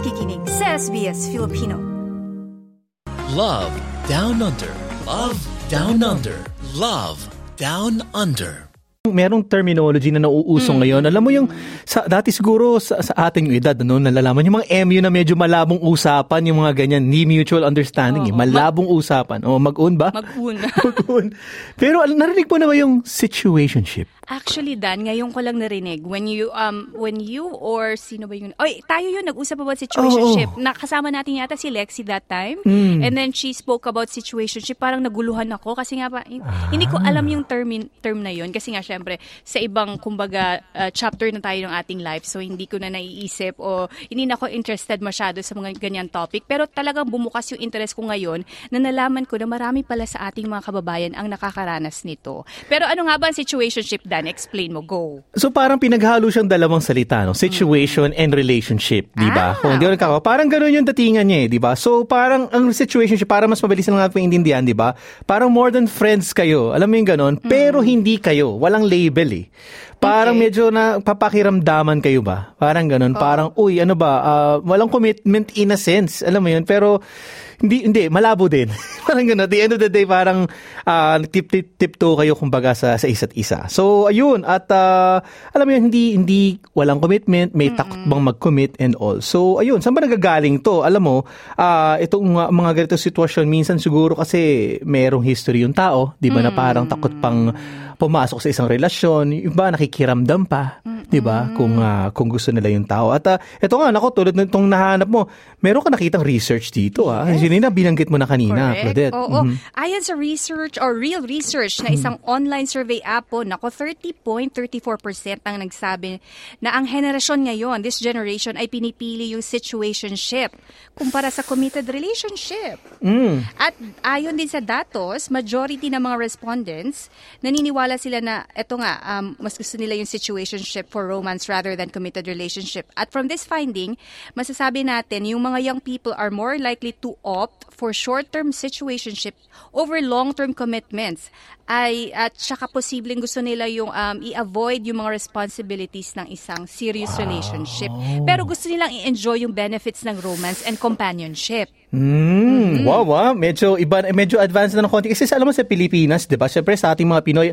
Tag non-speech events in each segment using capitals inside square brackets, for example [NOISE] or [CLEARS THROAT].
nakikinig sa SBS Filipino. Love Down Under. Love Down Under. Love Down Under. merong terminology na nauuso ngayon. Alam mo yung sa dati siguro sa, sa ating edad ano nalalaman yung mga MU na medyo malabong usapan yung mga ganyan, ni mutual understanding, eh, malabong usapan. O mag-un ba? Mag-un. [LAUGHS] Mag-un. Pero narinig mo na ba yung situationship? Actually, Dan, ngayon ko lang narinig. When you, um, when you or sino ba yun? Oy, tayo yun, nag-usap about situationship. Nakasama natin yata si Lexi that time. And then she spoke about situationship. Parang naguluhan ako kasi nga pa, hin- hindi ko alam yung term, term na yun. Kasi nga, syempre, sa ibang, kumbaga, uh, chapter na tayo ng ating life. So, hindi ko na naiisip o hindi na ako interested masyado sa mga ganyan topic. Pero talagang bumukas yung interest ko ngayon na nalaman ko na marami pala sa ating mga kababayan ang nakakaranas nito. Pero ano nga ba ang situationship, Dan? Explain mo. Go. So parang pinaghalo siyang dalawang salita, no? Situation and relationship, di ba? Ah, Kung hindi ko nagkakawa, parang gano'n yung datingan niya, eh, di ba? So parang ang situationship, para mas mabilis lang natin maintindihan, di ba? Parang more than friends kayo. Alam mo yung gano'n? Pero hindi kayo. Walang label eh. Parang Okay. medyo na papakiramdaman kayo ba? Parang gano'n. Parang, uy, ano ba? ah, walang commitment in a sense. Alam mo yun? Pero hindi, hindi, malabo din. [LAUGHS] parang gano'n. At the end of the day, parang ah, tip, tip, tiptoe kayo kumbaga sa, sa isa't isa. So, ayun. At ah, alam mo yun, hindi, hindi walang commitment, may takot bang mag-commit and all. So, ayun. Saan ba nagagaling to? Alam mo, ah, itong mga, mga ganito sitwasyon, minsan siguro kasi merong history yung tao, di ba, na parang takot pang pumasok sa isang relasyon, yung iba nakikiramdam pa, 'di ba? Kung ah, kung gusto nila yung tao. At ah, ito nga nako tulad ng itong nahanap mo, meron ka nakitang research dito ah. Yes. na binanggit mo na kanina, Correct. Claudette. Oo. Mhm. Ayon sa research or real research na isang online survey app po, nako 30.34% ang nagsabi na ang henerasyon ngayon, this generation, ay pinipili yung situationship kumpara sa committed relationship. Mm. At ayon din sa datos, majority ng mga respondents, naniniwala sila na eto nga, um, mas gusto nila yung situationship for romance rather than committed relationship. At from this finding, masasabi natin yung mga young people are more likely to opt for short-term situationship over long-term commitments. Ay at saka posibleng gusto nila yung um, i-avoid yung mga responsibilities ng isang serious relationship. Pero gusto nilang i-enjoy yung benefits ng romance and companionship. Mm, wow, wow. Medyo iba, medyo advanced na ng konti. Kasi sa- alam mo sa Pilipinas, 'di ba? Syempre sa ating mga Pinoy,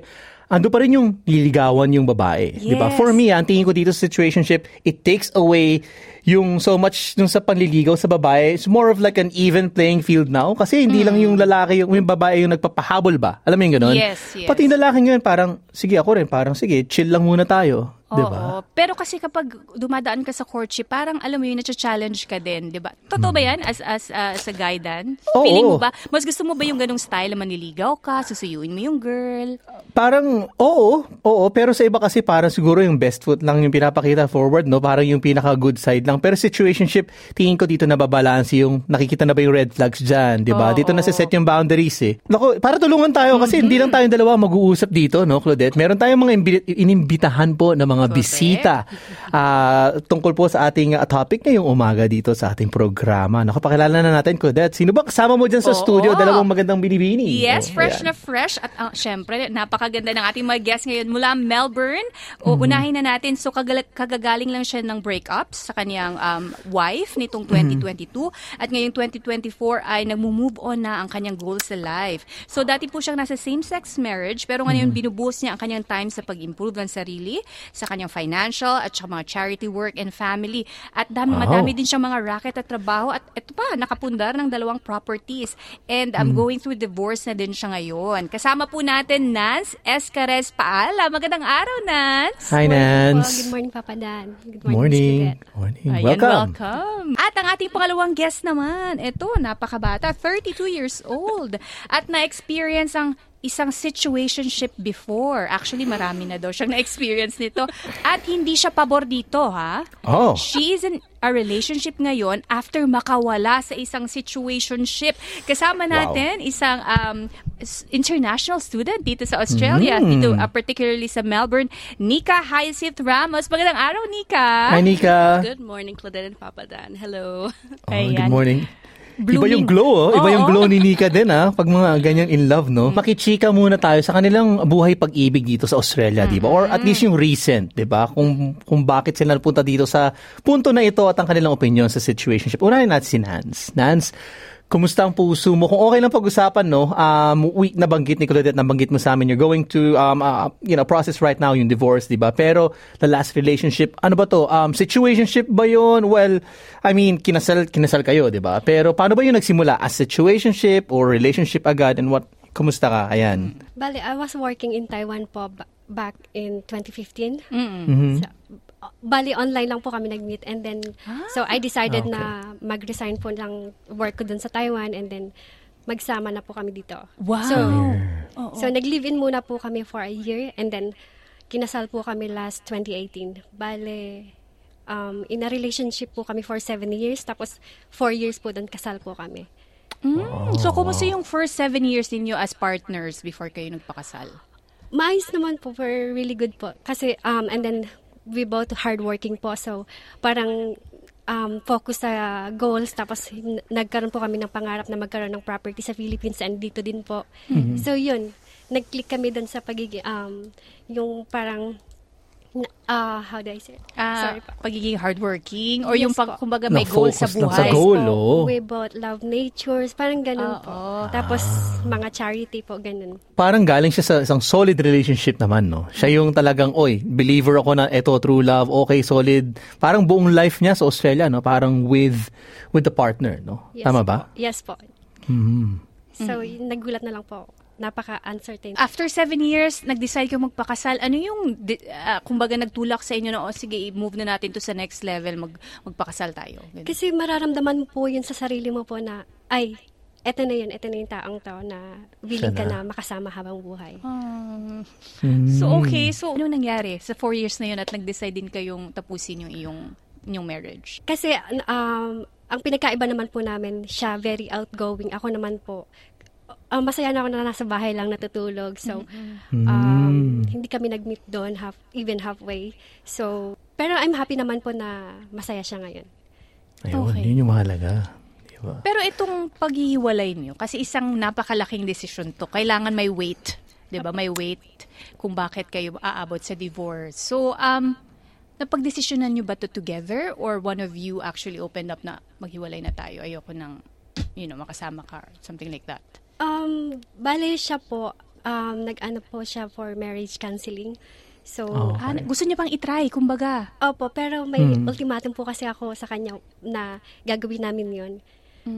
ando pa rin yung liligawan yung babae, 'di ba? Yes. For me, ah, ang tingin ko dito sa situationship, it takes away yung so much yung sa panliligaw sa babae. It's more of like an even playing field now kasi hindi lang yung lalaki yung, yung babae yung nagpapahabol ba. Alam mo yung ganun? Yes, yes. Pati yung lalaki ngayon parang sige ako rin, parang sige, chill lang muna tayo, Oo. Pero kasi kapag dumadaan ka sa courtship, parang alam mo yun, na-challenge ka din, di ba? Totoo ba yan as, as, uh, as a guy, Dan? Oo. Feeling mo ba? Mas gusto mo ba yung ganong style na maniligaw ka, susuyuin mo yung girl? Parang, oo, oo, pero sa iba kasi parang siguro yung best foot lang yung pinapakita forward, no? Parang yung pinaka-good side lang. Pero situationship, tingin ko dito nababalanse yung, nakikita na ba yung red flags dyan, di ba? Oo. Dito na set yung boundaries eh. Naku, para tulungan tayo kasi hindi lang tayong dalawa mag-uusap dito, no, Claudette? Meron tayong mga imbi- inimbitahan po na mga Correct. bisita ah, tungkol po sa ating ah, topic ngayong umaga dito sa ating programa. Naku, pakilala na natin, Claudette. Sino ba kasama mo dyan sa Oo. studio? Dalawang magandang binibini. Yes, Oh, fresh ayan. na fresh. At uh, syempre, napakaganda ng ating mga guests ngayon mula Melbourne. O, Mm-hmm. unahin na natin. So, kagal- kagagaling lang siya ng breakups sa kanyang um, wife nitong Mm-hmm. 2022. At ngayong 2024 ay nag-move on na ang kanyang goals sa life. So, dati po siyang nasa same-sex marriage, pero ngayon Mm-hmm. binubuhos niya ang kanyang time sa pag-improve ng sarili, sa kanyang financial at saka mga charity work and family. At dami, Wow. madami din siyang mga racket at trabaho. At ito pa, nakapundar ng dalawang properties. And I'm Hmm. going through divorce na din siya ngayon. Kasama po natin Nance Escares Paala. Magandang araw, Nance! Hi, Nance. Po. Good morning, Papa Dan. Good Morning. morning. Morning. Ayan, welcome. welcome. At ang ating pangalawang guest naman, ito, napakabata, 32 years old. At na-experience ang isang situationship before. Actually, marami na daw siyang [LAUGHS] na-experience nito. At hindi siya pabor dito, ha? Oh. She is in a relationship ngayon after makawala sa isang situationship. Kasama natin isang um, s- international student dito sa Australia, Mm. dito uh, particularly sa Melbourne, Nika Hyacinth Ramos. Magandang araw, Nika! Hi, Nika. Good morning, Claudette and Papa Dan. Hello. Oh, good morning. Iba yung blooming. glow, oh. Iba yung Oo. glow ni Nika din, ah. Pag mga ganyan in love, no? Makichika muna tayo sa kanilang buhay pag-ibig dito sa Australia, di ba? Or at least yung recent, di ba? Kung, kung bakit sila napunta dito sa punto na ito at ang kanilang opinion sa situationship. Unahin natin si Nance. Nance, Kumusta ang puso mo? Kung okay lang pag-usapan, no? Um, we, nabanggit ni Claudette, nabanggit mo sa amin, you're going to, um, uh, you know, process right now yung divorce, di ba? Pero, the last relationship, ano ba to? Um, situationship ba yun? Well, I mean, kinasal, kinasal kayo, di ba? Pero, paano ba yung nagsimula? As situationship or relationship agad? And what, kumusta ka? Ayan. Bali, I was working in Taiwan po ba- back in 2015. Mm-hmm. So, bali, online lang po kami nag-meet. And then, so I decided Ah, okay. na mag-resign po ng work ko dun sa Taiwan. And then, magsama na po kami dito. Wow. So, Oo. so nag-live-in muna po kami for a year. And then, kinasal po kami last 2018. Bale, um, in a relationship po kami for seven years. Tapos, four years po dun kasal po kami. Mm. So, kumusta yung first seven years ninyo as partners before kayo nagpakasal? Maayos naman po. We're really good po. Kasi, um, and then, we both hardworking po. So, parang um, focus sa goals. Tapos, n- nagkaroon po kami ng pangarap na magkaroon ng property sa Philippines and dito din po. So, yun. Nag-click kami dun sa pagiging, um, yung parang, ah, how do I say it? Ah, Sorry po. pagiging hardworking or Yes yung pag, po. kumbaga may goal sa buhay. sa goal. po. oh. We both love natures. Parang ganun po. Oo. Tapos, mga charity po, ganun. Parang galing siya sa isang solid relationship naman, no? Siya yung talagang, oy, believer ako na eto, true love, okay, solid. Parang buong life niya sa Australia, no? Parang with with the partner, no? Yes Tama po. ba? Yes po. Mhm. So, nagulat na lang po. ako. Napaka-uncertain. After seven years, nag-decide kayo magpakasal. Ano yung, di- ah, kumbaga, nagtulak sa inyo na, oh, sige, move na natin to sa next level, mag, magpakasal tayo. Ganun. Kasi mararamdaman mo po yun sa sarili mo po na, ay, eto na yun, eto na yung taong to na willing ka na. makasama habang buhay. Hmm. So, okay. So, ano nangyari sa four years na yun at nag-decide din kayong tapusin yung iyong, yung marriage? Kasi, um, ang pinagkaiba naman po namin, siya very outgoing. Ako naman po, uh, masaya na ako na nasa bahay lang natutulog. So, um, hindi kami nag-meet doon, half, even halfway. So, pero I'm happy naman po na masaya siya ngayon. Ayun, Okay. yun yung mahalaga. Diba? Pero itong paghihiwalay niyo, kasi isang napakalaking desisyon to, kailangan may weight. 'di ba May weight kung bakit kayo aabot sa divorce. So, um, napagdesisyonan niyo ba to together or one of you actually opened up na maghiwalay na tayo, ayoko nang, you know, makasama ka or something like that? Um, bale siya po, um, nag-ano po siya for marriage counseling. So, Oh. Ah, gusto niya pang itry, kumbaga. Opo, pero may ultimatum po kasi ako sa kanya na gagawin namin yon.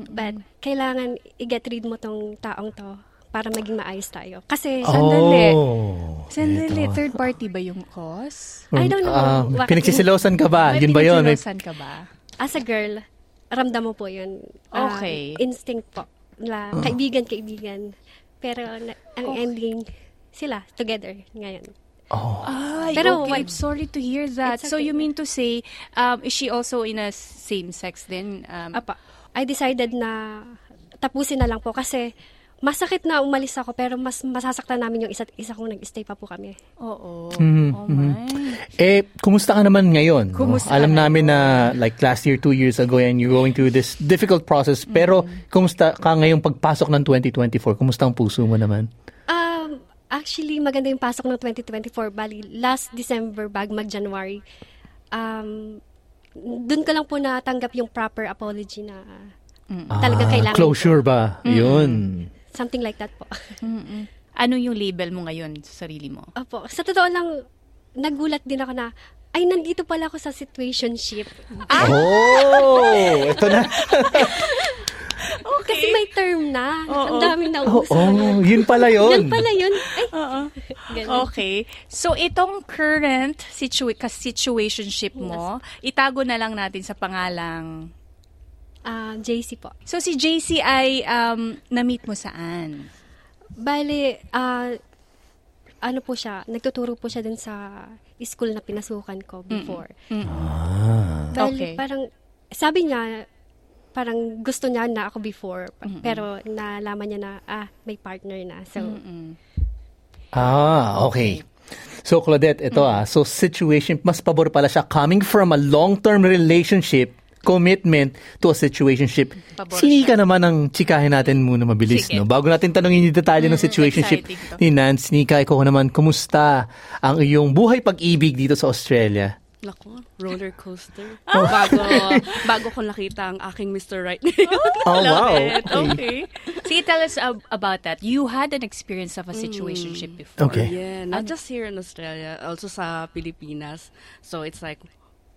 But, kailangan i-get rid mo tong taong to para maging maayos tayo. Kasi, Sandali. Oh. Sandali, eto. third party ba yung cause? I don't know. Ah, [LAUGHS] Bakit- pinagsisilosan ka ba? May yun ba yun? May, pinagsilosan ka ba? as a girl, ramdam mo po yun. Ah, Okay. instinct po. Na kaibigan, kaibigan. Pero, na, ang ending, sila, together, ngayon. oh. Ay, Pero okay. what- I'm sorry to hear that. It's So okay. you mean to say, um, is she also in a same sex then? Um, Apa, I decided na tapusin na lang po kasi masakit na umalis ako pero mas masasaktan namin yung isa't isa kung nag-stay pa po kami. Oo. Mhm, Oh my. Eh, kumusta ka naman ngayon? no? Kumusta Alam ka namin na like last year, two years ago, and you're going through this difficult process. Pero, kumusta ka ngayong pagpasok ng 2024? Kumusta ang puso mo naman? Um, actually, maganda yung pasok ng 2024. Bali, last December bag mag-January. Um, dun ko lang po natanggap yung proper apology na talaga Ah, kailangan. Closure ba? Yun. Something like that po. [LAUGHS] Mm-mm. Ano yung label mo ngayon sa sarili mo? Opo. Sa totoo lang, nagulat din ako na, ay, nandito pala ako sa situationship. Oh! [LAUGHS] Ito na. [LAUGHS] Kasi may term na. Ang daming Oh, nauuso. oh, yun pala yun. Yan pala yun. Ay. Okay. So, itong current situa- situationship mo, itago na lang natin sa pangalang... Ah, JC po. So, si JC ay um, na-meet mo saan? Bale, ah, ano po siya, nagtuturo po siya dun sa school na pinasukan ko before. Ah. Bale, Okay. parang, sabi niya, parang gusto niya na ako before, pero nalaman niya na, ah, may partner na. So, Ah, okay. So, Claudette, ito ah. So, situation, mas pabor pala siya coming from a long-term relationship commitment to a situationship. Pabor Si Nika naman ang chikahin natin muna mabilis, Sige. no? Bago natin tanongin yung detalye ng situationship ni Nance, Nika, ikaw naman, kumusta ang iyong buhay pag-ibig dito sa Australia? Nako, roller coaster. [LAUGHS] bago bago ko nakita ang aking Mr. Right ngayon. Oh, wow. It. Okay. Sige, tell us ab- about that. You had an experience of a situationship before. Okay. Yeah, not just here in Australia, also sa Pilipinas. So it's like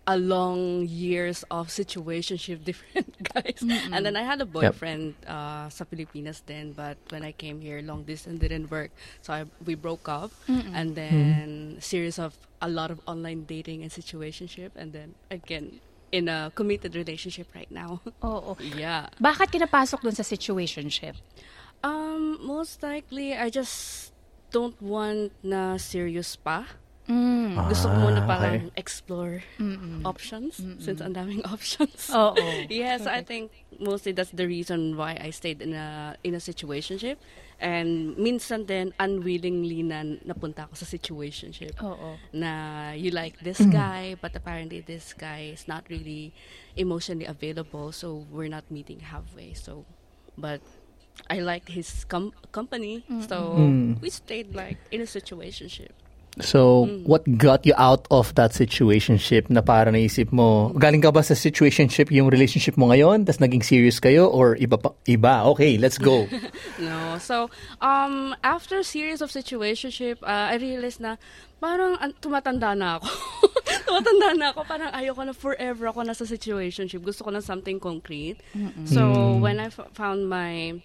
a long years of situationship [LAUGHS] different guys. And then I had a boyfriend uh, sa Pilipinas then, but when I came here, long distance didn't work. So I, we broke up. And then series of a lot of online dating and situationship. And then again, in a committed relationship right now. [LAUGHS] Oo. yeah. Bakit kinapasok dun sa situationship? Um, most likely, I just don't want na serious pa. Mm. Gusto ko muna Ah, parang explore options since ang daming [LAUGHS] options. Oo. yes, I think mostly that's the reason why I stayed in a in a situationship. And minsan din unwillingly na napunta ako sa situationship. Oo. Na you like this guy, but apparently this guy is not really emotionally available, so we're not meeting halfway. So, but I liked his com- company, so we stayed like in a situationship. So, what got you out of that situationship na para naisip mo, galing ka ba sa situationship yung relationship mo ngayon, tas naging serious kayo, or iba pa, iba? Okay, let's go. [LAUGHS] No. So, um, after series of situationship, uh, I realized na parang an- tumatanda na ako. [LAUGHS] tumatanda na ako. Parang ayoko na forever ako nasa situationship. Gusto ko na something concrete. So, when I f- found my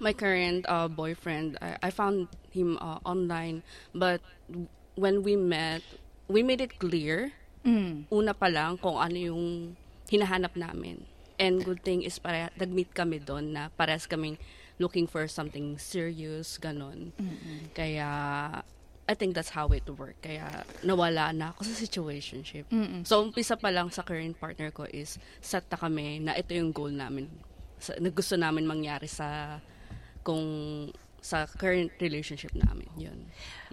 my current uh, boyfriend, I, I found him uh, online. But when we met, we made it clear, una pa lang, kung ano yung hinahanap namin. And good thing is, para, nag-meet kami doon na pares kaming looking for something serious, ganon. Kaya, I think that's how it worked. Kaya, nawala na ako sa situationship. So, umpisa pa lang sa current partner ko is, set na kami na ito yung goal namin. Sa, na gusto namin mangyari sa, kung, sa current relationship namin. Yun.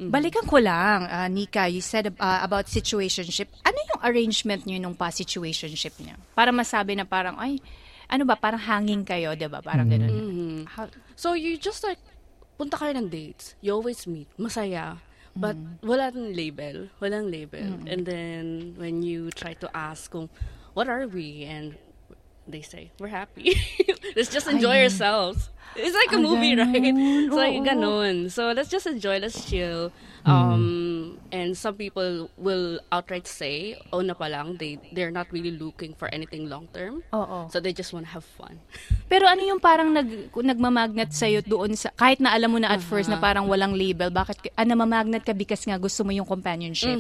Balikan ko lang, ah, Nika, you said ah, about situationship. Ano yung arrangement niyo nung pa-situationship niya? Para masabi na parang, ay, ano ba, parang hanging kayo, di ba? Parang ganun. How- So, you just like, punta kayo ng dates. You always meet. Masaya. But wala nang label. Walang label. And then, when you try to ask kung, what are we? And they say, we're happy. [LAUGHS] let's just enjoy ourselves. It's like a movie, [LAUGHS] right? It's like ganun. So, let's just enjoy. Let's chill. Um, and some people will outright say, oh na pa lang, they, they're not really looking for anything long-term. Oo. So, they just want to have fun. [LAUGHS] Pero ano yung parang nag, nagmamagnet sa'yo doon sa, kahit na alam mo na at first na parang walang label, bakit, ah, namamagnet ka because nga gusto mo yung companionship?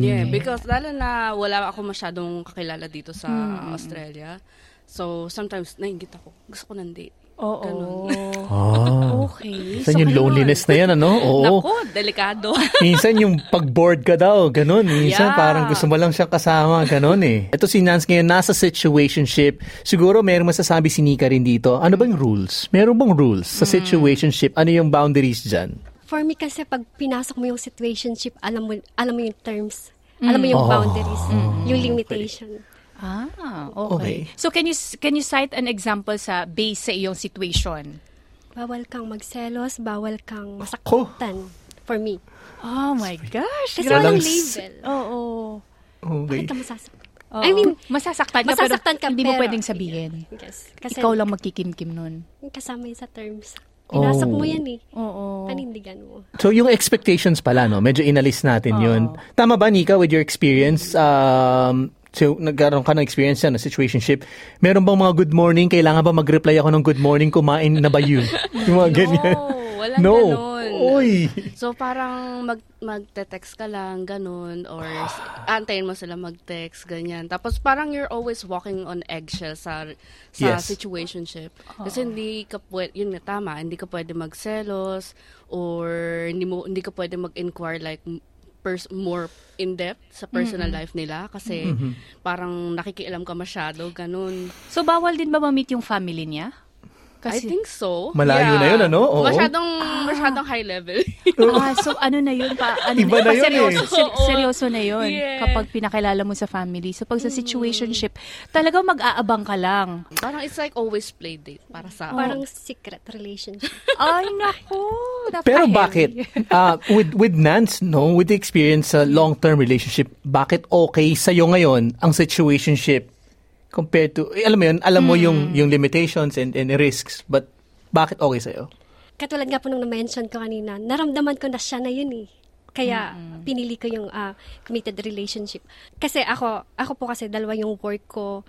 Yeah, because lalo na wala ako masyadong kakilala dito sa Australia. So, sometimes, nainggit ako. Gusto ko ng date. Oo. Ganun. [LAUGHS] Ah. Okay. Minsan yung loneliness na yan, ano? Oo. Naku, delikado. [LAUGHS] Minsan yung pag-bored ka daw, ganun. Minsan Yeah. parang gusto mo lang siyang kasama, ganun eh. Ito si Nance ngayon, nasa situationship. Siguro mayroong masasabi si Nika rin dito. Ano bang rules? Meron bang rules sa situationship? Ano yung boundaries dyan? For me kasi pag pinasok mo yung situationship, alam mo alam mo yung terms. Alam mo yung boundaries, yung limitation. Ah, Okay. okay. So can you can you cite an example sa base sa iyong situation? Bawal kang magselos, bawal kang masaktan. For me. Oh my gosh. Kasi grabe. walang label. Oo. Okay. Bakit ka masasaktan? Oo. I mean, masasaktan ka, masasaktan pero ka, hindi mo pwedeng sabihin. Yes. Kasi Ikaw lang magkikimkim nun. kasama yun sa terms. Pinasok mo Oh. yan eh. Oo. Panindigan mo. So yung expectations pala, no? Medyo inalis natin yun. Tama ba, Nika, with your experience? Um, so, nagkaroon ka ng experience yan, na situationship. Meron bang mga good morning? Kailangan ba mag-reply ako ng good morning? Kumain na ba yun? [LAUGHS] Yung mga ganyan. No, walang no. ganun. Uy. So, parang mag, magte-text ka lang, ganun, or [SIGHS] antayin mo sila mag-text, ganyan. Tapos parang you're always walking on eggshell sa, sa Yes. situationship. Kasi hindi ka pwede, yun nga tama, hindi ka pwede magselos, or hindi, mo, hindi ka pwede mag-inquire like, pers- more in-depth sa personal life nila kasi parang nakikialam ka masyado, ganun. So bawal din ba ma-meet yung family niya? I think so. Malayo na yun, ano? Oo. Masyadong, masyadong high level. [LAUGHS] ah, so ano na yun pa? Ano, Iba na yun seryoso, eh. ser- seryoso na yun Yeah. kapag pinakilala mo sa family. So pag sa situationship, talagang mag-aabang ka lang. Parang it's like always play date para sa Parang secret relationship. [LAUGHS] Ay, naku. Pero bakit? Uh, with with Nance, no, with the experience sa long-term relationship, bakit okay sa ngayon ang situationship compared to eh, alam mo yun, alam mo yung yung limitations and and risks, but bakit okay sa Katulad nga po nung na-mention ko kanina, naramdaman ko na siya na yun eh. Kaya pinili ko yung ah, committed relationship. Kasi ako, ako po kasi dalawa yung work ko.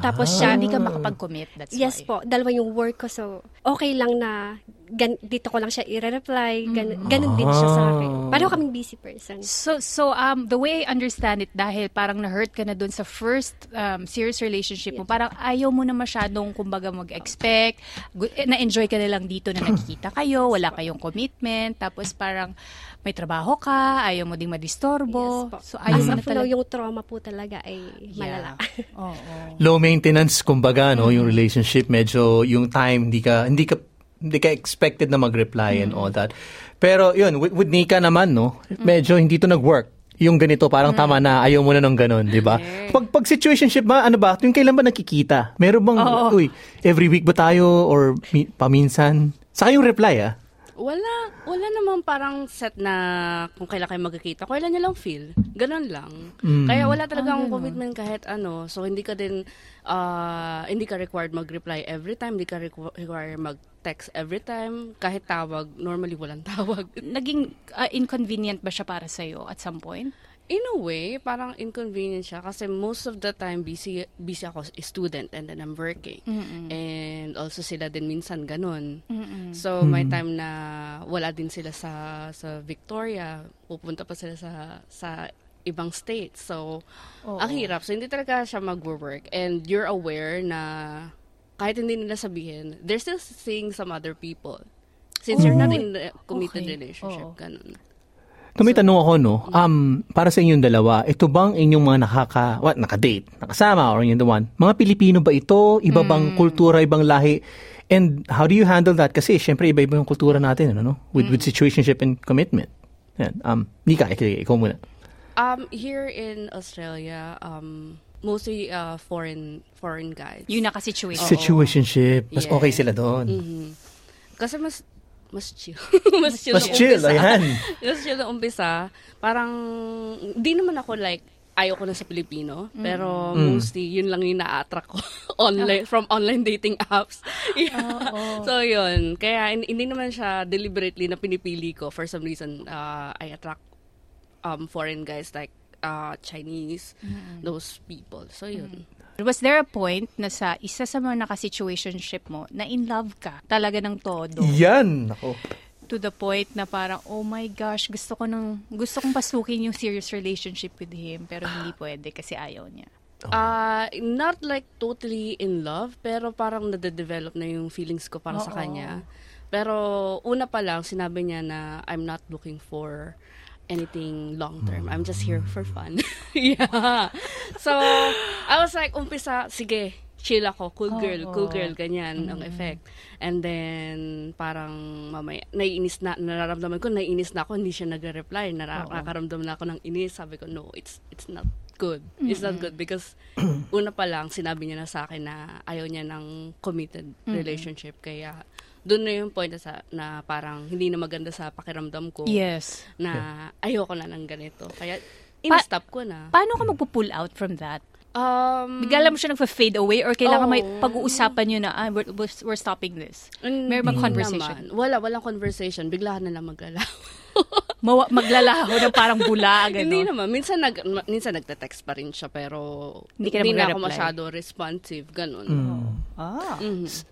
Tapos So, siya, hindi ka makapag-commit. That's Yes why. po, dalawa yung work ko. So, okay lang na gan- dito ko lang siya i-reply. Gan- ganun din siya sa akin. Pareho kaming busy person. So, so um, the way I understand it, dahil parang na-hurt ka na dun sa first um, serious relationship mo, parang ayaw mo na masyadong, kumbaga, mag-expect, eh, na-enjoy ka na lang dito na [LAUGHS] nakikita kayo, wala kayong commitment, tapos parang may trabaho ka, ayaw mo ding madistorbo. Yes po. So, ayaw As mo na of now, talaga. yung trauma po talaga ay malala. Yeah. [LAUGHS] Oo. Low maintenance kumbaga no, yung relationship medyo yung time hindi ka hindi ka hindi ka expected na mag-reply and all that. Pero yun, with, with Nika naman no, medyo hindi to nag-work. Yung ganito parang tama na ayaw mo na ng ganun, 'di ba? Pag pag situationship ba ano ba? Yung kailan ba nakikita? Meron bang uy, every week ba tayo or mi- paminsan? Sa yung reply ah. Wala, wala namang parang set na kung kailan kayo magkikita. Kailan nyo lang feel. Ganon lang. Kaya wala talagang commitment kahit ano. So, hindi ka din, ah, hindi ka required mag-reply every time. Hindi ka requ- required mag-text every time. Kahit tawag, normally walang [LAUGHS] tawag. Naging uh, inconvenient ba siya para sa'yo at some point? In a way, parang inconvenient siya kasi most of the time busy busy ako as a student and then I'm working. And also sila din minsan ganun. So may time na wala din sila sa sa Victoria, pupunta pa sila sa sa ibang states. So ang hirap. So hindi talaga siya mag-work and you're aware na kahit hindi nila sabihin, they're still seeing some other people. Since you're not in a committed Okay. relationship, Oo. ganun. So, may tanong ako, no? Um, para sa inyong dalawa, ito bang inyong mga nakaka, what, nakadate, nakasama, or yung the one? Mga Pilipino ba ito? Iba bang kultura, ibang lahi? And how do you handle that? Kasi, syempre, iba-iba yung kultura natin, ano, no? With, with situationship and commitment. Yan. Um, Nika, ikaw, ikaw muna. Um, here in Australia, um, mostly uh, foreign foreign guys. Yung naka-situation. Situationship. Mas Yeah. okay sila doon. Mhm. Kasi mas mas chill. [LAUGHS] mas chill. [LAUGHS] Mas chill, umpisa. ayan. mas chill nung umpisa. Parang, di naman ako like, ayoko na sa Pilipino. Pero mostly, yun lang yung na-attract ko [LAUGHS] online, from online dating apps. Yeah. So, yun. Kaya, hin- hindi naman siya deliberately na pinipili ko. For some reason, uh, I attract um, foreign guys like uh, Chinese, those people. So, yun. Was there a point na sa isa sa mga naka-situationship mo na in love ka talaga ng todo? Yan. Ako. To the point na parang, oh my gosh, gusto ko nang, gusto kong pasukin yung serious relationship with him pero hindi pwede kasi ayaw niya. Uh, not like totally in love, pero parang nade-develop na yung feelings ko para sa kanya. Pero una pa lang, sinabi niya na I'm not looking for anything long term. I'm just here for fun. [LAUGHS] yeah. So, I was like, umpisa, sige, chill ako, cool girl, cool girl, ganyan ang effect. And then, parang mamaya, naiinis na, nararamdaman ko, naiinis na ako, hindi siya nagre-reply, Nara- nakakaramdam na ako ng inis. Sabi ko, no, it's it's not good. It's not good because [CLEARS THROAT] una pa lang, sinabi niya na sa akin na ayaw niya ng committed relationship. Kaya, doon na yung point na, sa, na parang hindi na maganda sa pakiramdam ko Yes. na ayoko na ng ganito. Kaya, in-stop ko na. Paano ka magpo-pull out from that? Um, Bigla lang mo siya nagfa-fade away or kailangan Oo. may pag-uusapan nyo na, ah, we're, we're, stopping this? Meron bang hindi conversation? naman. Wala, walang conversation. Bigla na lang maglalaho. [LAUGHS] Mawa- maglalaho ng parang bula, [LAUGHS] gano'n. Hindi naman. Minsan, nag, minsan nagte-text pa rin siya, pero Hindi ka na hindi na ako masyado responsive. Ganun. Ah.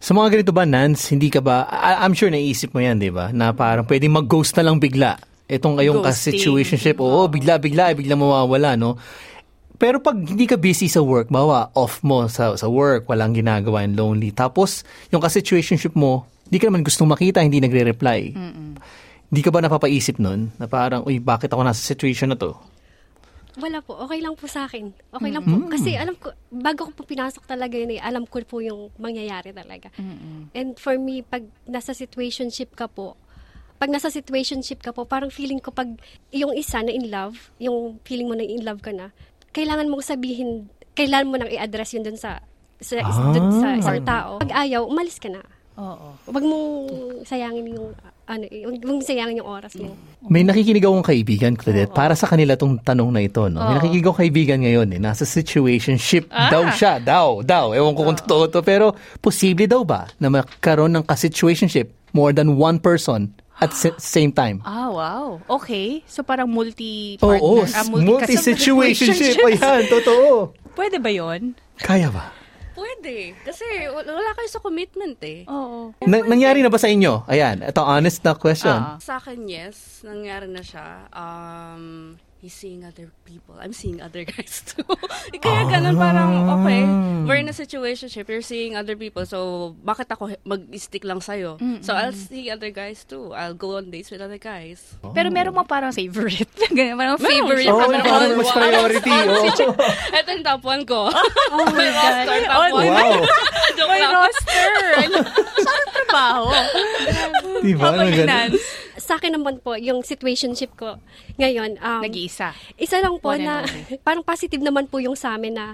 Sa mga ganito ba, Nance, hindi ka ba, I- I'm sure naisip mo yan, di ba? Na parang pwedeng mag-ghost na lang bigla. Itong Ghosting. ka-situationship, oo, bigla-bigla, bigla mawawala, no? Pero pag hindi ka busy sa work, bawa, off mo sa, sa work, walang ginagawa and lonely. Tapos, yung ka-situationship mo, hindi ka naman gustong makita, hindi nagre-reply. Hindi ka ba napapaisip nun? Na parang, uy, bakit ako nasa situation na to? Wala po. Okay lang po sa akin. Okay lang po. Kasi alam ko, bago ko po pinasok talaga yun eh, alam ko po yung mangyayari talaga. And for me, pag nasa situationship ka po, pag nasa situationship ka po, parang feeling ko pag yung isa na in love, yung feeling mo na in love ka na, kailangan mong sabihin, kailangan mo nang i-address yun dun sa sa, dun sa isang tao. Pag ayaw, umalis ka na. Oo. Huwag mong sayangin yung ano, huwag mong sayangin yung oras mo. May nakikinig akong kaibigan, Claudette, para sa kanila tong tanong na ito. No? May nakikinig akong kaibigan ngayon, eh, nasa situationship daw siya. Daw, daw. Ewan ko kung totoo to. Pero, posible daw ba na magkaroon ng ka-situationship more than one person at sa- same time? Ah, wow. Okay. So parang multi-partner. Oo, ah, multi-situationship. Ayan, totoo. [LAUGHS] Pwede ba yon? Kaya ba? Pwede. Kasi wala kayo sa commitment eh. Oo. Na- nangyari na ba sa inyo? Ayan, ito honest na question. Ah. Sa akin, yes. Nangyari na siya. Um, he's seeing other people. I'm seeing other [LAUGHS] guys too. [LAUGHS] Kaya ganun parang, okay, we're in a situationship. You're seeing other people. So, bakit ako mag-stick lang sa'yo? So, I'll see other guys too. I'll go on dates with other guys. Pero meron mo parang favorite. [LAUGHS] Ganyan, parang favorite. Oo, parang parang mas one. priority. oo. Ito yung top one ko. Oh my God. roster, top Oh, one. Wow. Joke lang. roster. Sarap trabaho. Diba? Sa akin naman po, yung situationship ko ngayon, um, Nag-iisa. Isa lang po One na [LAUGHS] parang positive naman po yung sa amin na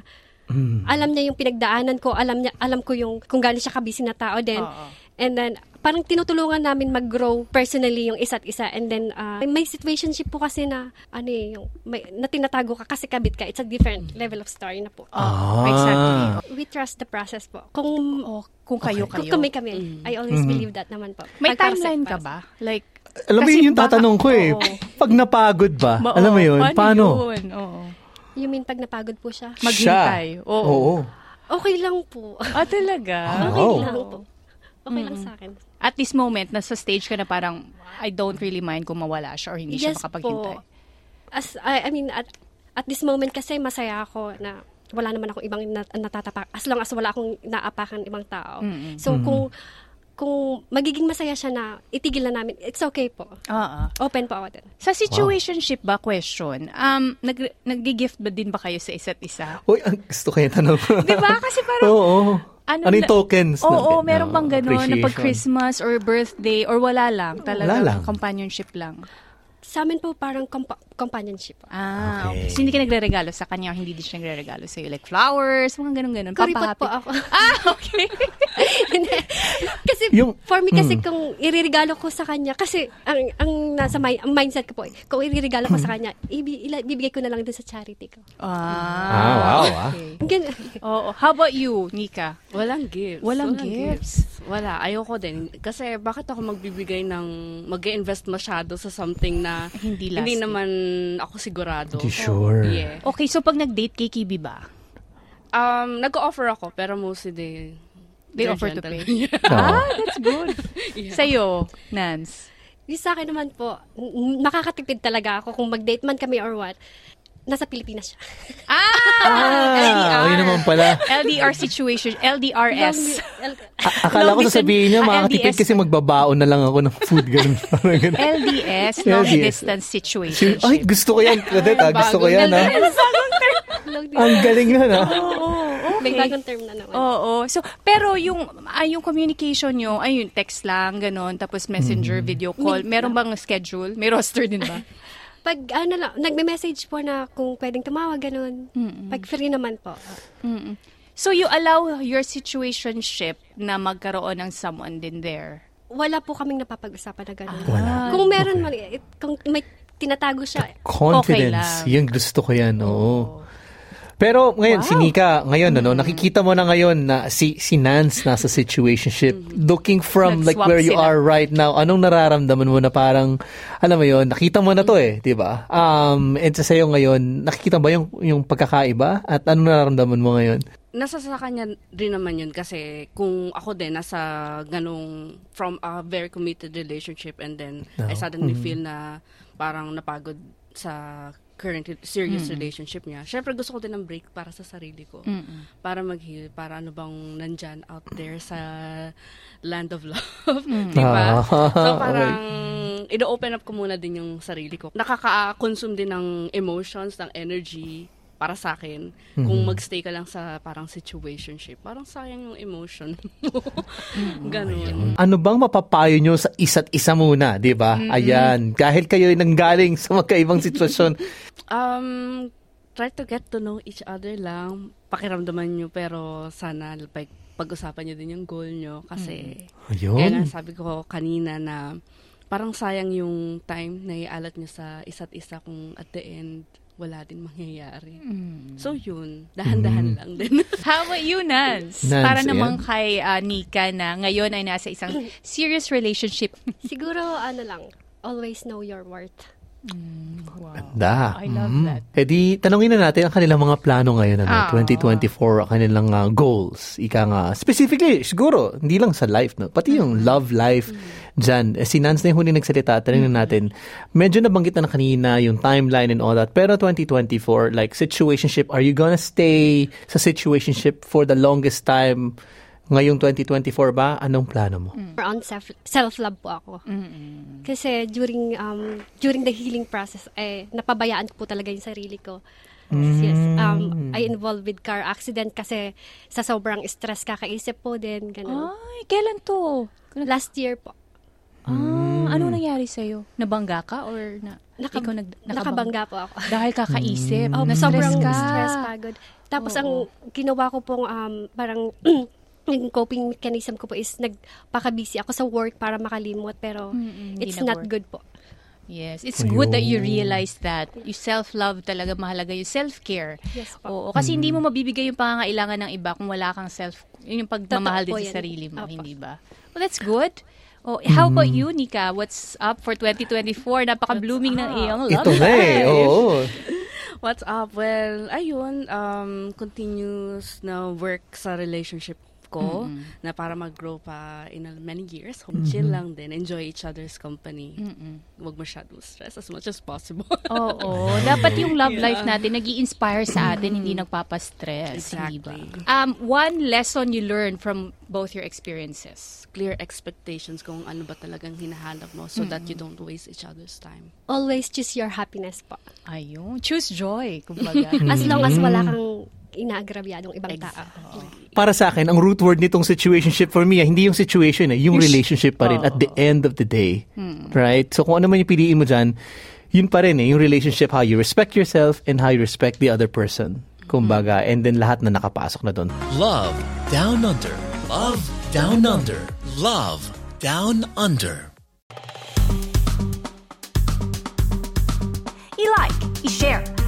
Mm. alam niya yung pinagdaanan ko, alam niya alam ko yung kung gaano siya kabisi na tao din. Oo. And then parang tinutulungan namin mag-grow personally yung isa't isa and then uh, may situationship po kasi na ano eh, yung may, na tinatago ka kasi kabit ka. It's a different level of story na po. Ah. Exactly. We trust the process po. Kung Oh, kung kayo kung kayo. kami kami, I always believe that naman po. May Pag timeline ka ba? Like, Alam mo kasi yun yung tatanong ko eh. Oo. Pag napagod ba? Ma- alam mo yun? Paano? yun? Oo. You mean pag napagod po siya? Maghintay. Siya. Oo. Oo. Okay lang po. Ah, talaga? [LAUGHS] Okay Wow. lang po. Okay lang sa akin. At this moment, nasa stage ka na parang, I don't really mind kung mawala siya or hindi siya Yes makapaghintay. po. As, I, I mean, at, at this moment kasi masaya ako na wala naman akong ibang nat- natatapak. As long as wala akong naapakan ibang tao. So, kung kung magiging masaya siya na itigil na namin, it's okay po. Oo. Open po ako dun. Sa situationship ba question, um, nag, nag-gift ba din ba kayo sa isa't isa? Uy, ang gusto ko yung tanong. [LAUGHS] Di ba? Kasi parang, Oo. ano, Ano yung na- tokens? Oo, natin? meron bang gano'n na pag. Christmas or birthday or wala lang? Talaga, Wala lang. companionship lang. Sa amin po parang compa- companionship. Ah, Okay. okay. So, hindi ka nagre-regalo sa kanya, hindi din siya nagre-regalo sa'yo. Like flowers, mga ganun-ganun. Kuripot po ako. [LAUGHS] Ah, okay. [LAUGHS] Kasi Yung- for me kasi Hmm. kung iririgalo ko sa kanya kasi ang ang nasa my, ang mindset ko po eh, kung iririgalo ko Hmm. sa kanya ibi, ila, bibigay ko na lang dun sa charity ko. Ah, wow, ah. okay. Gan- Oo. How about you, Nika? Walang gifts. Walang gifts. Wala. Ayoko din. Kasi bakit ako magbibigay ng, mag invest masyado sa something na Hindi hindi lasting. naman ako sigurado. Hindi sure. Yeah. Okay, so pag nag-date kay Kibi ba? Um, nag-offer ako, pero mostly they, They offer to gentle. pay. Oo. [LAUGHS] Ah, that's good. [LAUGHS] Sa'yo, Nance? Yung sa akin naman po, makakatipid talaga ako kung mag-date man kami or what. Nasa Pilipinas siya. Ah, yun naman pala. LDR situation, LDRS. A- akala ko sasabihin niya, ah, makakatipid LDS. kasi magbabaon na lang ako ng food. Ganun. [LAUGHS] LDS, long LDS. distance situation. Ay, gusto ko yan. [LAUGHS] Claudette, ah. Gusto ko yan, ha? Ang galing na, ha? May bagong term na naman. Oo. So, pero yung ay, yung communication nyo, ay yung text lang, ganun, tapos messenger, Mm-hmm. video call, meron bang schedule? May roster din ba? [LAUGHS] Pag ano lang, nagme-message po na kung pwedeng tumawag, ganun. Pag free naman po. Mm-mm. So, you allow your situationship na magkaroon ng someone din there? Wala po kaming napapag-usapan na ganun. Wala. Kung meron man, it, kung may tinatago siya, Confidence. Okay lang. yung gusto ko yan, oo. Pero ngayon, si Nika, ngayon, ano, nakikita mo na ngayon na si, si Nance nasa situationship. Looking from like Nag-swap where you sila. are right now, anong nararamdaman mo na parang, alam mo yon nakita mo na to eh, di ba? Um, and sa sa'yo ngayon, nakikita ba yung, yung pagkakaiba? At anong nararamdaman mo ngayon? Nasa sa kanya rin naman yun kasi kung ako din nasa ganong from a very committed relationship and then I suddenly feel na parang napagod sa current re- serious relationship niya. Syempre gusto ko din ng break para sa sarili ko. Para mag-heal, para ano bang nandyan out there sa land of love. Di ba? Ah, So [LAUGHS] parang ino-open up ko muna din yung sarili ko. Nakaka-consume din ng emotions, ng energy para sa akin. Kung magstay ka lang sa parang situationship, parang sayang yung emotion [LAUGHS] mo. Ganun. Ano bang mapapayo nyo sa isa't isa muna, di ba? Ayan. Dahil kayo ay nanggaling sa magkaibang [LAUGHS] sitwasyon. Um, try to get to know each other lang. Pakiramdaman nyo, pero sana like, pag-usapan nyo din yung goal nyo. Kasi, Ayun. kaya nga sabi ko kanina na parang sayang yung time na ialat nyo sa isa't isa kung at the end, wala din mangyayari. So yun, dahan-dahan lang din. [LAUGHS] How about you, Nance? Nance, Para naman ayan. kay ah, Nika na ngayon ay nasa isang serious relationship. Siguro, ano lang, always know your worth. Da. I love Mm. that. Di, tanongin na natin ang kanilang mga plano ngayon, ano, Ah. 2024, ang kanilang ah, goals. Ika nga, specifically, siguro, hindi lang sa life, no? pati yung love life dyan. Eh, si Nance na yung huli nagsalita, tanongin natin, medyo nabanggit na na kanina yung timeline and all that, pero 2024, like, situationship, are you gonna stay sa situationship for the longest time ngayong 2024 ba? Anong plano mo? More on self, self-love po ako. Kasi during um, during the healing process, eh, napabayaan ko po talaga yung sarili ko. Yes, um, I involved with car accident kasi sa sobrang stress kakaisip po din. Ganun. Ay, kailan to? Last year po. Ah, ano nangyari sa'yo? Nabangga ka or na, Naka- ikaw nag, Nakabangga po ako. [LAUGHS] Dahil kakaisip. Oh, na-stress sobrang ka. stress, pagod. Tapos ang ginawa ko pong um, parang [CLEARS THROAT] coping mechanism ko po is nagpaka-busy ako sa work para makalimot pero Mm-mm, hindi it's not work. good po. Yes, it's good that you realize that. You self-love talaga mahalaga yung self-care. Yes po. Oo, kasi hindi mo mabibigay yung pangangailangan ng iba kung wala kang self, yun yung pagmamahal Totoo din sa yan. sarili mo, Opo. hindi ba? Well, that's good. Oh, how about you, Nika? What's up for 2024? Napaka-blooming ng iyong love Ito na eh, life. oo. [LAUGHS] What's up? Well, ayun, um, continuous na work sa relationship ko na para mag-grow pa in a- many years. Home chill lang din. Enjoy each other's company. Huwag masyado stress as much as possible. Oo, [LAUGHS] dapat yung love life natin nag inspire sa atin, hindi nagpapastress, hindi ba? Exactly. Um, one lesson you learned from both your experiences. Clear expectations kung ano ba talagang hinahanap mo so that you don't waste each other's time. Always choose your happiness po. Ayun, choose joy, kumbaga. [LAUGHS] As long as wala kang inaagrabyadong ibang tao. para sa akin, ang root word nitong situationship for me, hindi yung situation eh, yung relationship pa rin at the end of the day. Right? So kung ano man yung piliin mo dyan, yun pa rin eh, yung relationship, how you respect yourself and how you respect the other person. Kumbaga, and then lahat na nakapasok na doon. Love Down Under. Love Down Under. Love Down Under. I-like, i-share,